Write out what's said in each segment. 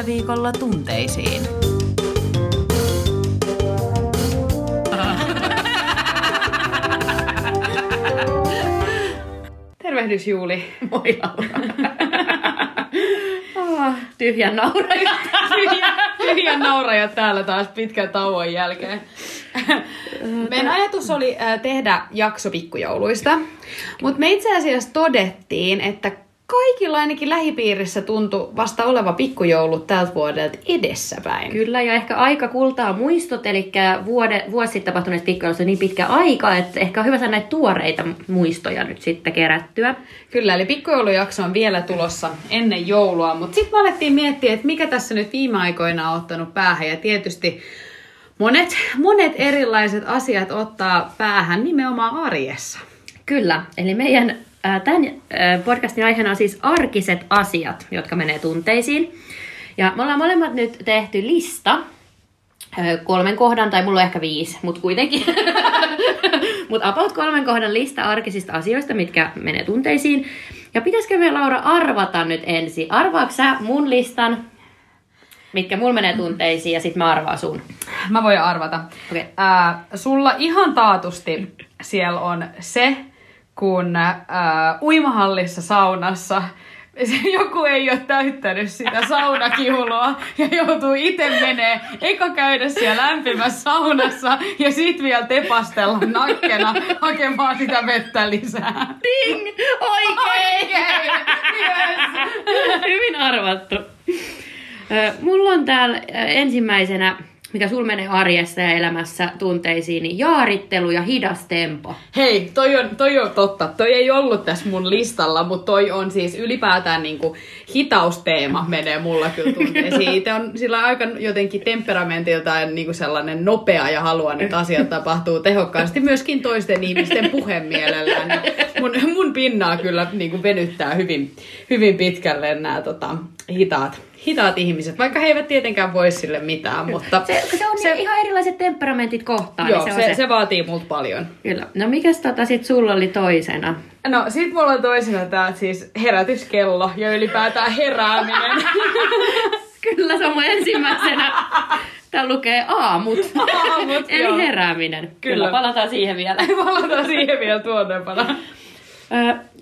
tällä viikolla tunteisiin. Tervehdys Juuli. Moi Laura. oh, tyhjän nauraja. Tyhjän, tyhjän nauraja täällä taas pitkän tauon jälkeen. Meidän ajatus oli äh, tehdä jakso pikkujouluista, mutta me itse asiassa todettiin, että kaikilla ainakin lähipiirissä tuntui vasta oleva pikkujoulu tältä vuodelta edessäpäin. Kyllä, ja ehkä aika kultaa muistot, eli vuode, vuosi sitten tapahtuneet pikkujoulusta niin pitkä aika, että ehkä on hyvä saada näitä tuoreita muistoja nyt sitten kerättyä. Kyllä, eli pikkujoulujakso on vielä tulossa ennen joulua, mutta sitten me alettiin miettiä, että mikä tässä nyt viime aikoina on ottanut päähän, ja tietysti monet, monet erilaiset asiat ottaa päähän nimenomaan arjessa. Kyllä, eli meidän Tämän podcastin aiheena on siis arkiset asiat, jotka menee tunteisiin. Ja me ollaan molemmat nyt tehty lista, kolmen kohdan, tai mulla on ehkä viisi, mutta kuitenkin. mutta about kolmen kohdan lista arkisista asioista, mitkä menee tunteisiin. Ja pitäisikö me Laura arvata nyt ensin? Arvaako sä mun listan, mitkä mulla menee tunteisiin, ja sitten mä arvaan sun? Mä voin arvata. Okay. Äh, sulla ihan taatusti siellä on se, kun äh, uimahallissa saunassa joku ei ole täyttänyt sitä saunakiuloa ja joutuu itse menee eka käydä siellä lämpimässä saunassa ja sit vielä tepastella nakkena hakemaan sitä vettä lisää. Ding! Oikein! Oikein! Yes. Hyvin arvattu. Mulla on täällä ensimmäisenä mikä sul menee arjessa ja elämässä tunteisiin, niin jaarittelu ja hidas tempo. Hei, toi on, toi on totta. Toi ei ollut tässä mun listalla, mutta toi on siis ylipäätään niinku hitausteema menee mulla kyllä tunteisiin. Itse on sillä aika jotenkin temperamentiltaan niinku sellainen nopea ja haluan, että asiat tapahtuu tehokkaasti myöskin toisten ihmisten puhemielellään. Mun, mun pinnaa kyllä niinku venyttää hyvin, hyvin pitkälle nämä tota, hitaat hitaat ihmiset, vaikka he eivät tietenkään voi sille mitään, mutta... Se, se on se, ihan erilaiset temperamentit kohtaan. Joo, niin se, se, se, se, vaatii multa paljon. Kyllä. No mikäs tota sit sulla oli toisena? No sit mulla on toisena tää siis herätyskello ja ylipäätään herääminen. Kyllä se on mun ensimmäisenä. Tää lukee aamut. Aamut, Eli joo. herääminen. Kyllä. Kyllä. Kyllä, palataan siihen vielä. Palataan siihen vielä tuonnepana.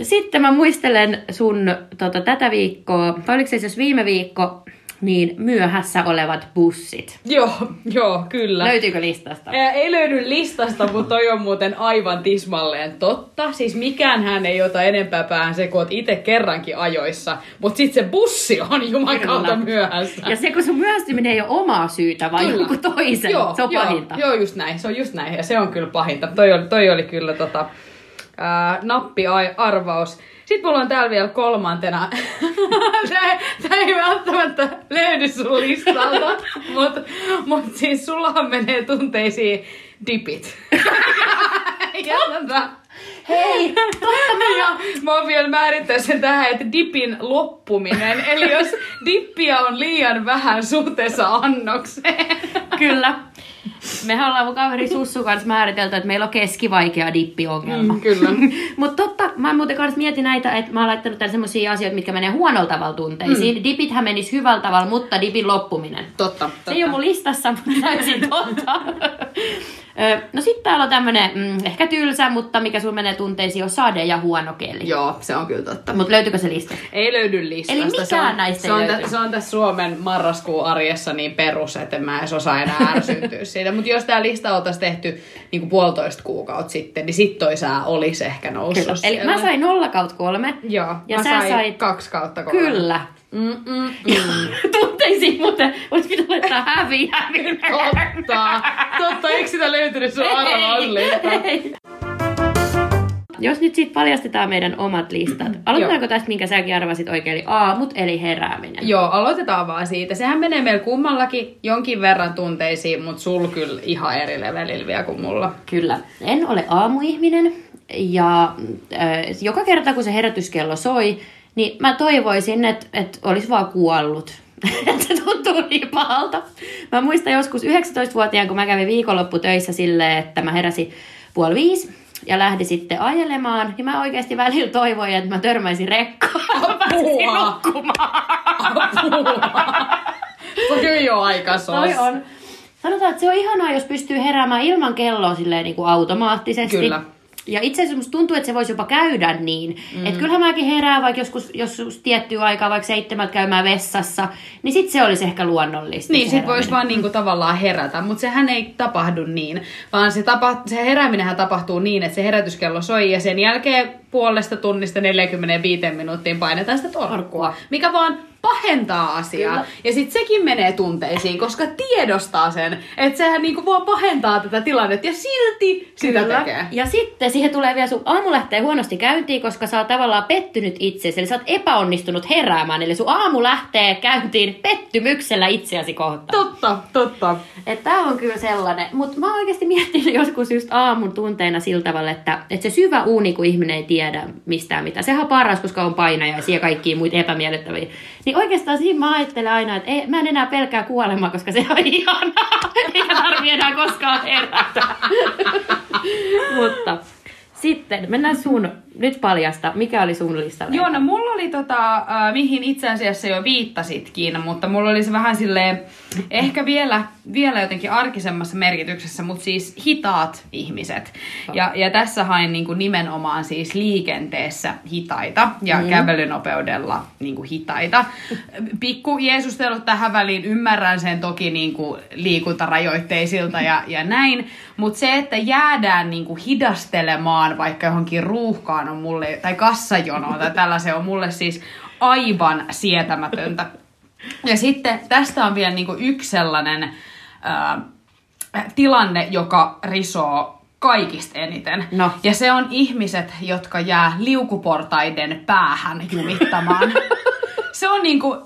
Sitten mä muistelen sun tota, tätä viikkoa, vai oliko se siis viime viikko, niin myöhässä olevat bussit. Joo, joo, kyllä. Löytyykö listasta? Ää, Ei löydy listasta, mutta toi on muuten aivan tismalleen totta. Siis mikään hän ei ota enempää päähän se, kun oot itse kerrankin ajoissa. Mutta sit se bussi on jumakauta Kyllä. myöhässä. Ja se, kun sun myöhästyminen ei ole omaa syytä, vaan Kyllä. jonkun toisen, joo, se on joo, pahinta. Joo, just näin. Se on just näin. Ja se on kyllä pahinta. Toi oli, toi oli kyllä tota, ää, nappiarvaus. Sitten mulla on täällä vielä kolmantena. Tää ei välttämättä löydy sun listalta, mutta mut siis sullahan menee tunteisiin dipit. ja, tota, Hei, ja mä oon vielä määrittänyt sen tähän, että dipin loppuminen. Eli jos dippiä on liian vähän suhteessa annokseen. kyllä. Me ollaan mun kaveri Sussu kanssa määritelty, että meillä on keskivaikea dippiongelma. Mm, kyllä. Mutta totta, mä muuten kanssa mietin näitä, että mä oon laittanut tänne semmosia asioita, mitkä menee huonolla tavalla tunteisiin. Mm. Dipithän menisi hyvällä tavalla, mutta dipin loppuminen. Totta, totta. Se ei ole mun listassa, mutta täysin totta. No sitten täällä on tämmönen mm, ehkä tylsä, mutta mikä sun menee tunteisiin, on sade ja huono keli. Joo, se on kyllä totta. Mutta löytyykö se lista? Ei löydy listasta. Eli mikään se on, näistä se on, tä, se on tässä Suomen marraskuun arjessa niin perus, että en mä edes osaa enää ärsyntyä siitä. Mutta jos tämä lista oltaisiin tehty niin kuin puolitoista kuukautta sitten, niin sit toi sää olisi ehkä noussut Kyllä. Eli mä sain 0 kautta 3. Joo, ja mä sä sain sait- kaksi kautta kolme. Kyllä. Mm-mm. Tunteisiin muuten, olisi pitänyt laittaa hävi, hävi. Totta. Totta, eikö sitä löytynyt sun arvauslista? Ei. Jos nyt siitä paljastetaan meidän omat listat. Aloitetaanko tästä, minkä säkin arvasit oikein, eli aamut, eli herääminen? Joo, aloitetaan vaan siitä. Sehän menee meillä kummallakin jonkin verran tunteisiin, mutta sul kyllä ihan eri levelillä vielä kuin mulla. Kyllä. En ole aamuihminen ja äh, joka kerta kun se herätyskello soi, niin mä toivoisin, että, että olisi vaan kuollut. Että se tuntuu niin pahalta. Mä muistan joskus 19-vuotiaan, kun mä kävin viikonloppu töissä silleen, että mä heräsin puoli viisi ja lähdin sitten ajelemaan, niin mä oikeasti välillä toivoin, että mä törmäisin rekkaan. Apua! nukkumaan. Apua! Toi ei ole aika sos. Toi on. Sanotaan, että se on ihanaa, jos pystyy heräämään ilman kelloa silleen niin kuin automaattisesti. Kyllä. Ja itse asiassa musta tuntuu, että se voisi jopa käydä niin. Mm. Että kyllähän mäkin herään vaikka joskus, joskus tiettyä aikaa, vaikka seitsemältä käymään vessassa, niin sit se olisi ehkä luonnollista. Niin, sit voisi vaan niinku tavallaan herätä, mutta sehän ei tapahdu niin, vaan se, tapa, se herääminenhän tapahtuu niin, että se herätyskello soi ja sen jälkeen puolesta tunnista 45 minuuttiin painetaan sitä Torkkua. mikä vaan pahentaa asiaa. Kyllä. Ja sitten sekin menee tunteisiin, koska tiedostaa sen, että sehän niinku vaan pahentaa tätä tilannetta ja silti sitä Kyllä. tekee. Ja sitten siihen tulee vielä sun aamu lähtee huonosti käyntiin, koska sä oot tavallaan pettynyt itseesi. Eli sä oot epäonnistunut heräämään. Eli sun aamu lähtee käyntiin pettymyksellä itseäsi kohtaan. Totta, totta. Että tää on kyllä sellainen. Mutta mä oon oikeasti miettinyt joskus just aamun tunteina sillä tavalla, että, että se syvä uni, kun ihminen ei tiedä mistään mitään. Sehän on paras, koska on painajaisia ja kaikkia muita epämiellyttäviä. Niin oikeastaan siinä mä ajattelen aina, että ei, mä en enää pelkää kuolemaa, koska se on ihanaa. Eikä tarvi enää koskaan herätä. Mutta sitten mennään sun, nyt paljasta, mikä oli sun listalla? Joo, no mulla oli tota, äh, mihin itse asiassa jo viittasitkin, mutta mulla oli se vähän silleen, ehkä vielä, vielä jotenkin arkisemmassa merkityksessä, mutta siis hitaat ihmiset. Ja, ja tässä hain niin kuin nimenomaan siis liikenteessä hitaita ja mm. kävelynopeudella niin kuin hitaita. Pikku Jeesustelut tähän väliin, ymmärrän sen toki niin kuin liikuntarajoitteisilta ja, ja näin, mutta se, että jäädään niin kuin hidastelemaan vaikka johonkin ruuhkaan on mulle, tai kassajonoon tai tällaisen on mulle siis aivan sietämätöntä. Ja sitten tästä on vielä niin kuin yksi sellainen ää, tilanne, joka risoo kaikista eniten. No. Ja se on ihmiset, jotka jää liukuportaiden päähän jumittamaan. se on niinku,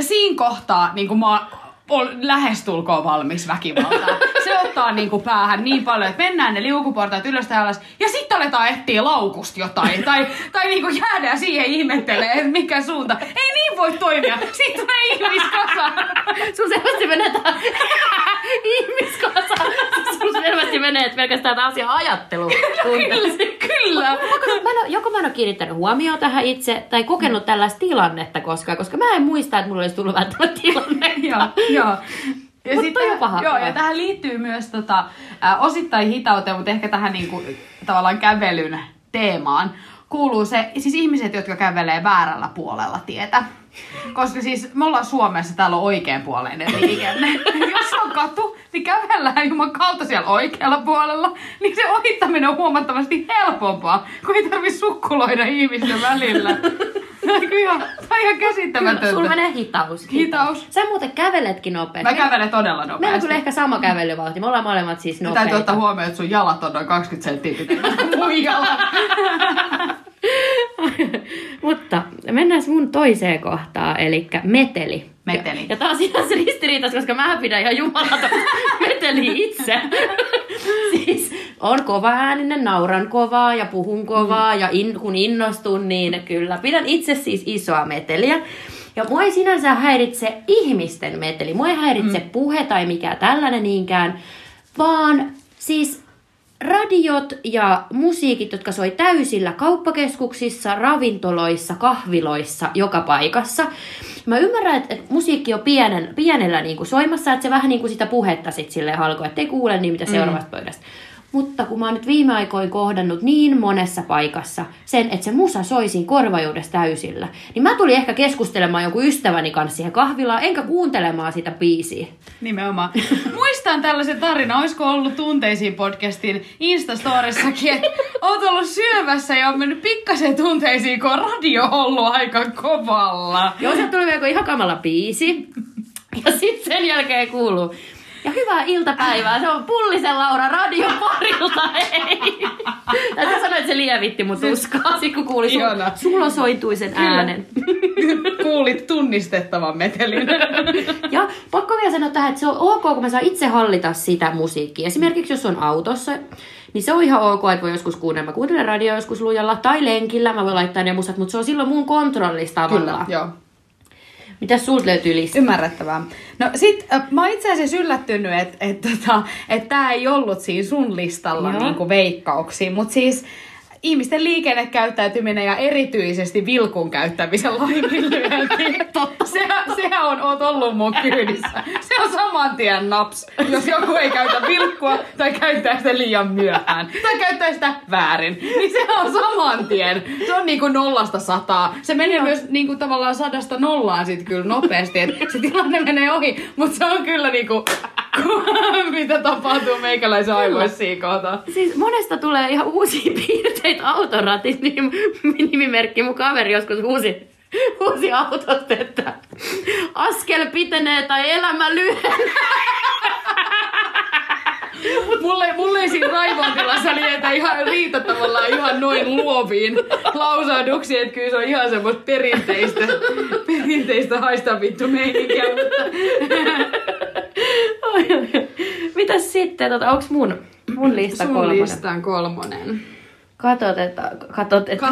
siinä kohtaa niinku mä oon lähestulkoon valmis väkivaltaan. Ottaa niinku päähän niin paljon, että mennään ne liukuportaat ylös ja alas, ja sitten aletaan etsiä laukusta jotain. tai, tai niinku jäädään siihen ihmettelee, että mikä suunta. Ei niin voi toimia. Siitä tulee ihmiskasa. Sun selvästi menee ihmiskasa. Sun selvästi menee, että pelkästään tää asia ajattelu. Kyllä, kyllä. Mä, mä en joko mä en ole kiinnittänyt huomioon tähän itse, tai kokenut tällaista tilannetta koskaan, koska mä en muista, että mulla olisi tullut välttämättä tilanne. joo, joo. Ja Mut toi on paha. Joo, Joo. ja tähän liittyy myös tota, ä, osittain hitauteen, mutta ehkä tähän niinku, tavallaan kävelyn teemaan kuuluu se, siis ihmiset, jotka kävelee väärällä puolella tietä. Koska siis me ollaan Suomessa, täällä on oikeanpuoleinen liikenne. Jos on katu, niin kävellään juman kautta siellä oikealla puolella, niin se ohittaminen on huomattavasti helpompaa, kun ei tarvi sukkuloida ihmisten välillä. Kyllä, tämä on ihan käsittämätöntä. Sulla menee hitaus. Hitaus. Sä muuten käveletkin nopeasti. Mä kävelen todella Meillä on nopeasti. kyllä ehkä sama kävelyvauhti. Me ollaan molemmat siis nopeita. Täytyy ottaa huomioon, että sun jalat on noin 20 senttiä kuin mun jalat. Mutta mennään mun toiseen kohtaan, eli meteli. Meteli. Ja, ja taas ihan se ristiriitas, koska mä pidän ihan jumalaton meteli itse. siis on kova ääninen, nauran kovaa ja puhun kovaa mm. ja in, kun innostun, niin kyllä pidän itse siis isoa meteliä. Ja mua ei sinänsä häiritse ihmisten meteli. Mua ei häiritse mm. puhe tai mikä tällainen niinkään, vaan siis radiot ja musiikit, jotka soi täysillä kauppakeskuksissa, ravintoloissa, kahviloissa, joka paikassa. Mä ymmärrän, että, että musiikki on pienen, pienellä niin kuin soimassa, että se vähän niin kuin sitä puhetta sit silleen halkoo, ettei kuule niin mitä seuraavasta pöydästä. Mutta kun mä oon nyt viime aikoina kohdannut niin monessa paikassa sen, että se musa soi siinä korvajuudessa täysillä, niin mä tulin ehkä keskustelemaan jonkun ystäväni kanssa siihen kahvilaan, enkä kuuntelemaan sitä biisiä. Nimenomaan. Muistan tällaisen tarinan, olisiko ollut tunteisiin podcastin Instastorissakin, että oot ollut syömässä ja on mennyt pikkasen tunteisiin, kun on radio ollut aika kovalla. Joo, se tuli ihan kamala biisi. Ja sitten sen jälkeen kuuluu. Ja hyvää iltapäivää, se on Pullisen Laura radion parilta, hei! Täytyy sanoa, että se lievitti mun tuskaa, sit kun kuuli Ihana. sun sulosointuisen äänen. Kuulit tunnistettavan metelin. Ja pakko vielä sanoa tähän, että se on ok, kun mä saan itse hallita sitä musiikkia. Esimerkiksi jos on autossa, niin se on ihan ok, että voi joskus kuunnella. Mä kuuntelen radio joskus lujalla tai lenkillä, mä voin laittaa ne musat, mutta se on silloin mun kontrollista Kyllä, tavallaan. joo. Mitäs sulta löytyy lista? Ymmärrettävää. No sit äh, mä oon itse asiassa yllättynyt, että et, tota, et tää ei ollut siinä sun listalla Joo. niinku veikkauksiin, mutta siis ihmisten liikennekäyttäytyminen ja erityisesti vilkun käyttämisen laiminlyönti. Totta. Sehän, sehän on, oot ollut mun kyydissä. Se on saman tien naps, jos joku ei käytä vilkkua tai käyttää sitä liian myöhään. Tai käyttää sitä väärin. Niin se on saman tien. Se on niinku nollasta sataa. Se menee Joo. myös niinku tavallaan sadasta nollaan sit kyllä nopeasti. Et se tilanne menee ohi, mutta se on kyllä niinku mitä tapahtuu meikäläisen aivoissa siinä kohtaa. Siis monesta tulee ihan uusia piirteitä autoratit, niin nimimerkki mun kaveri joskus uusi, uusi autosta, että askel pitenee tai elämä lyhenee. mulle, mulle ei siinä raivoontilassa lietä ihan riitä tavallaan ihan noin luoviin lausahduksiin, että kyllä se on ihan semmoista perinteistä, perinteistä haista vittu meininkiä, mutta... Mitäs sitten, tota, onks mun, mun lista Sun kolmonen? lista on kolmonen. Katoteta, katoteta.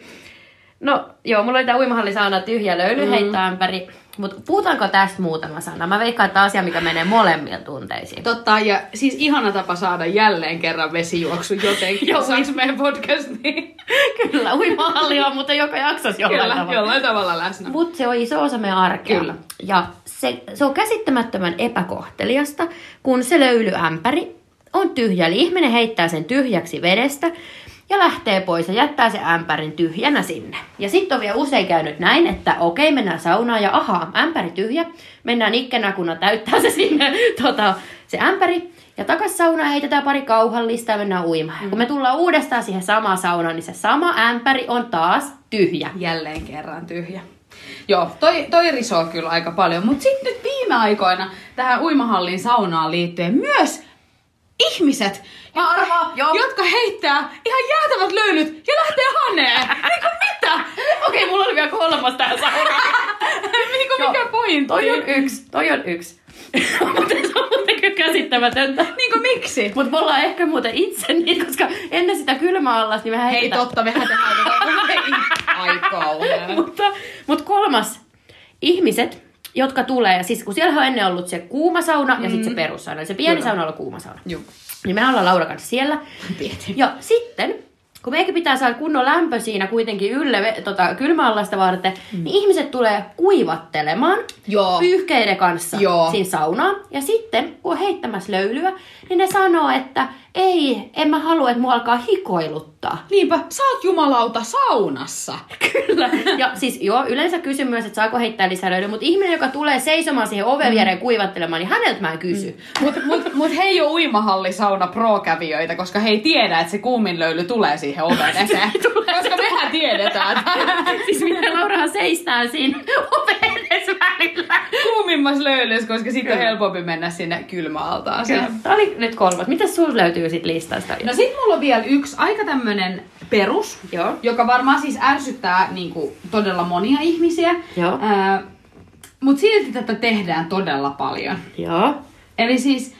no joo, mulla oli tää uimahallisauna tyhjä löyly mm. heittää ympäri. Mutta puhutaanko tästä muutama sana? Mä veikkaan, että asia, mikä menee molemmilla tunteisiin. Totta, ja siis ihana tapa saada jälleen kerran vesijuoksu jotenkin. Joo, Saanko meidän podcastiin? Kyllä, uimahalli on, mutta joka jaksossa jollain Kyllä, tavalla. jollain tavalla läsnä. Mutta se on iso osa meidän arkea. Kyllä. Ja se, se on käsittämättömän epäkohteliasta, kun se löylyämpäri on tyhjä. Eli ihminen heittää sen tyhjäksi vedestä ja lähtee pois ja jättää se ämpärin tyhjänä sinne. Ja sitten on vielä usein käynyt näin, että okei, mennään saunaan ja ahaa, ämpäri tyhjä. Mennään ikkenäkunnan täyttää se sinne tota, se ämpäri. Ja takas saunaan heitetään pari kauhallista ja mennään uimaan. Mm. Kun me tullaan uudestaan siihen samaan saunaan, niin se sama ämpäri on taas tyhjä. Jälleen kerran tyhjä. Joo, toi, toi risoo kyllä aika paljon. Mutta sitten nyt viime aikoina tähän uimahallin saunaan liittyen myös ihmiset, Mä arvaan, joo. jotka heittää ihan jäätävät löylyt ja lähtee haneen. Niinku mitä? Okei, mulla oli vielä kolmas tähän saunaan. niinku Joo. mikä pointti? Toi on yksi, toi on yksi. Mutta se on muuten kyllä käsittämätöntä. Niinku miksi? Mutta me ollaan ehkä muuten itse niin, koska ennen sitä kylmäallasta, niin me Hei heitetään. totta, mehän tehdään Ai kauhean. mutta, mutta kolmas, ihmiset, jotka tulee, siis kun siellä on ennen ollut se kuuma sauna ja sitten se perussauna. Eli se pieni Kyllä. sauna on kuuma sauna. Joo. Niin me ollaan Laura kanssa siellä. Tietenkin. Ja sitten, kun meikin pitää saada kunnon lämpö siinä kuitenkin ylle tota, kylmäallasta varten, mm. niin ihmiset tulee kuivattelemaan Joo. pyyhkeiden kanssa Joo. siinä saunaan. Ja sitten, kun on heittämässä löylyä, niin ne sanoo, että ei, en mä halua, että mua alkaa hikoiluttaa. Niinpä, sä oot jumalauta saunassa. Kyllä. Ja siis joo, yleensä kysyn myös, että saako heittää lisää löylyä, mutta ihminen, joka tulee seisomaan siihen oven viereen kuivattelemaan, niin häneltä mä en kysy. Mut, mut, mut he ei ole uimahallisauna pro-kävijöitä, koska he ei tiedä, että se kuumin löyly tulee siihen oven eteen. koska mehän tiedetään. siis mitä Laurahan seistää siinä oven välillä. Kuumimmassa löylyssä, koska sitten on helpompi mennä sinne kylmäaltaan. Kyllä. Tämä oli nyt kolmas. Mitäs sulla löytyy sit listasta? No sit mulla on vielä yksi aika tämmönen perus, Joo. joka varmaan siis ärsyttää niinku, todella monia ihmisiä. Joo. Ää, mut silti tätä tehdään todella paljon. Joo. Eli siis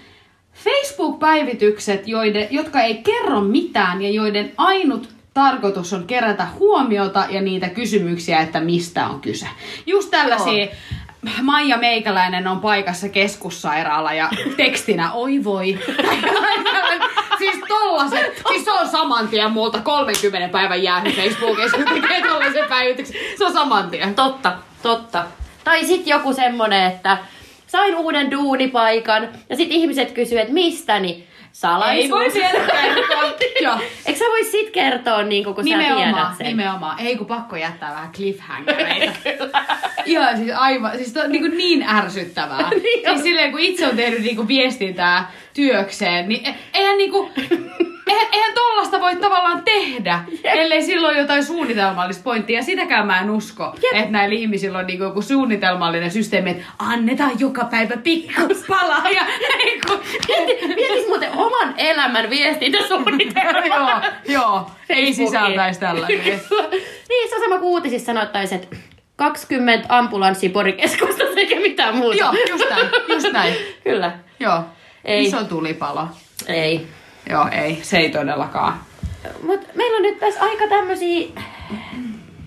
Facebook-päivitykset, joiden, jotka ei kerro mitään ja joiden ainut tarkoitus on kerätä huomiota ja niitä kysymyksiä, että mistä on kyse. Just tällaisia, Maija Meikäläinen on paikassa keskussairaala ja tekstinä, oi voi. siis tollaset, siis se on saman tien multa 30 päivän jäähy Facebookissa, kun tekee tollasen päivityksen. Se on saman tien. Totta, totta. Tai sitten joku semmonen, että sain uuden duunipaikan ja sitten ihmiset kysyy, että mistä, niin salaisuus. Ei voi sieltä kertoa. Eikö sä vois sit kertoa, niin kun sä tiedät Nimenomaan, sen? nimenomaan. Ei kun pakko jättää vähän cliffhangereita. Ihan siis aivan, siis to, niin, kuin niin ärsyttävää. Niin siis silleen kun itse on tehnyt niin kuin viestintää työkseen, niin e- eihän niinku, eihän, eihän tollasta voi tavallaan tehdä, ellei silloin jotain suunnitelmallista pointtia. Sitäkään mä en usko, Jep. että näillä ihmisillä on niinku joku suunnitelmallinen systeemi, että annetaan joka päivä pikku pala ja niinku, Mietis muuten oman elämän viestintäsuunnitelmaa. joo, joo, ei sisältäisi tällainen. niin, se on sama kuin uutisissa sanottaisiin, että 20 ambulanssia porikeskustassa eikä mitään muuta. Joo, just näin, just näin. Kyllä. Joo, Ei. iso tulipalo. Ei. Joo, ei, se ei todellakaan. Mutta meillä on nyt tässä aika tämmöisiä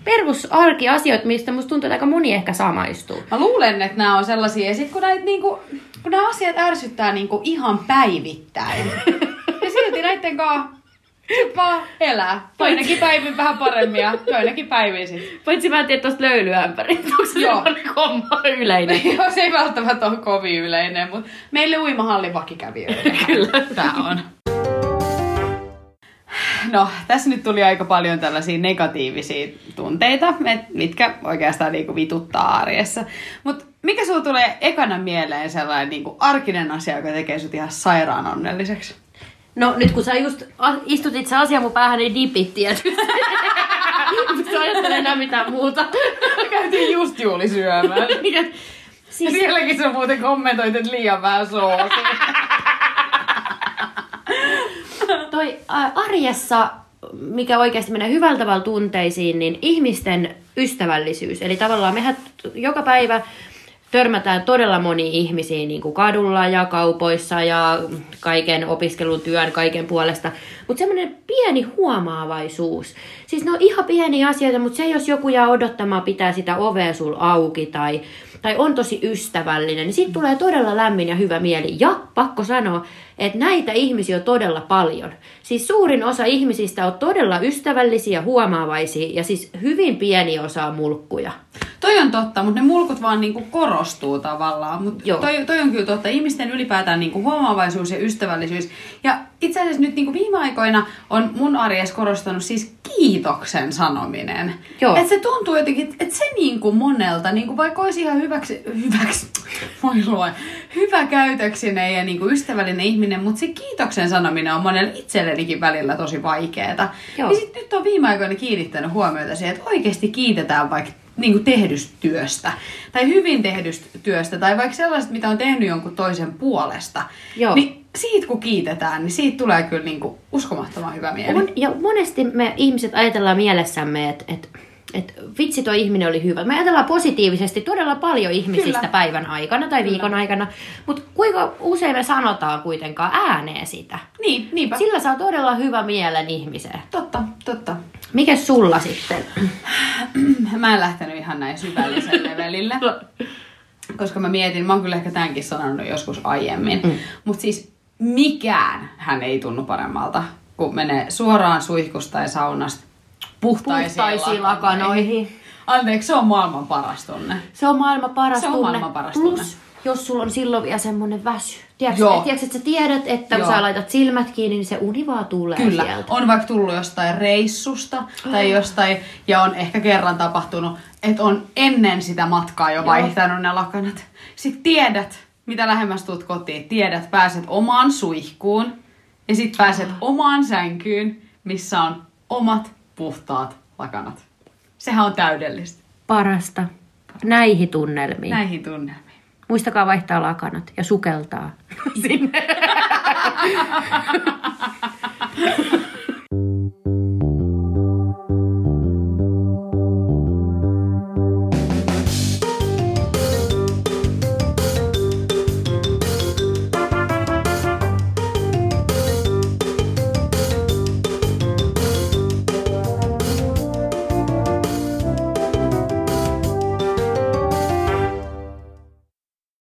perusarkiasioita, mistä musta tuntuu, että aika moni ehkä samaistuu. Mä luulen, että nämä on sellaisia, ja sit kun, näitä, niinku, kun nämä asiat ärsyttää niinku ihan päivittäin, ja silti näiden kanssa Sitten vaan elää. Toinenkin päivä vähän paremmin ja toinenkin päivä sitten. Paitsi mä en tiedä tosta löylyämpäri. Onko se homma yleinen? Joo, se ei välttämättä ole kovin yleinen, mutta meille uimahallin vakikävijöille. Kyllä. Tää on. No, tässä nyt tuli aika paljon tällaisia negatiivisia tunteita, mitkä oikeastaan niinku vituttaa arjessa. Mutta mikä sulla tulee ekana mieleen sellainen niinku arkinen asia, joka tekee sut ihan sairaan onnelliseksi? No nyt kun sä just a- istutit se asia mun päähän, niin dipit tietysti. Sä enää mitään muuta. Käytiin just juuli syömään. Ja siis, sielläkin sä muuten kommentoit, että liian vähän soosia. toi ä, arjessa, mikä oikeasti menee hyvällä tavalla tunteisiin, niin ihmisten ystävällisyys. Eli tavallaan mehän joka päivä törmätään todella moniin ihmisiin niin kuin kadulla ja kaupoissa ja kaiken opiskelutyön, kaiken puolesta. Mutta semmoinen pieni huomaavaisuus. Siis ne on ihan pieniä asioita, mutta se jos joku jää odottamaan, pitää sitä ovea sul auki tai, tai on tosi ystävällinen, niin siitä tulee todella lämmin ja hyvä mieli. Ja pakko sanoa, että näitä ihmisiä on todella paljon. Siis suurin osa ihmisistä on todella ystävällisiä, huomaavaisia ja siis hyvin pieni osa mulkkuja. Toi on totta, mutta ne mulkut vaan niinku korostuu tavallaan. Mutta Joo. toi, toi on kyllä totta. Ihmisten ylipäätään niinku huomaavaisuus ja ystävällisyys. Ja itse asiassa nyt niinku viime aikoina on mun arjessa korostanut siis kiitoksen sanominen. Joo. Et se tuntuu jotenkin, että se niinku monelta, niinku vaikka olisi ihan hyväksi, hyväksi voi luo, hyvä käytöksinen ja niinku ystävällinen ihminen, mutta se kiitoksen sanominen on monelle itsellenikin välillä tosi vaikeeta. Joo. Niin sit nyt on viime aikoina kiinnittänyt huomiota siihen, että oikeasti kiitetään vaikka niin kuin tehdystä työstä, tai hyvin tehdystä työstä, tai vaikka sellaista, mitä on tehnyt jonkun toisen puolesta. Joo. Niin siitä kun kiitetään, niin siitä tulee kyllä niin kuin uskomattoman hyvä mieli. On, ja monesti me ihmiset ajatellaan mielessämme, että et, et, vitsi toi ihminen oli hyvä. Me ajatellaan positiivisesti todella paljon ihmisistä Kyllä. päivän aikana tai viikon aikana, mutta kuinka usein me sanotaan kuitenkaan ääneen sitä? Niin, niinpä. Sillä saa todella hyvä mielen ihmiseen. Totta, totta. Mikä sulla sitten? Mä en lähtenyt ihan näin syvälliselle levelille. Koska mä mietin, mä oon kyllä ehkä tämänkin sanonut joskus aiemmin. Mm. Mutta siis mikään hän ei tunnu paremmalta, kun menee suoraan suihkusta ja saunasta puhtaisiin, Puhtaisiin lakanoihin. Anteeksi, se on maailman paras tunne. Se on maailman paras Se on tunne. maailman paras Plus, tunne. Jos sulla on silloin vielä semmonen väsy. Tiedätkö, Joo. et, tiedätkö, että sä tiedät, että kun Joo. sä laitat silmät kiinni, niin se uni vaan tulee Kyllä, sieltä. on vaikka tullut jostain reissusta tai jostain, ja on ehkä kerran tapahtunut, että on ennen sitä matkaa jo vaihtanut ne lakanat. Sitten tiedät, mitä lähemmäs tuut kotiin, tiedät, pääset omaan suihkuun, ja sitten pääset omaan sänkyyn, missä on omat puhtaat lakanat. Sehän on täydellistä Parasta. Näihin tunnelmiin. näihin tunnelmiin. Muistakaa vaihtaa lakanat ja sukeltaa sinne.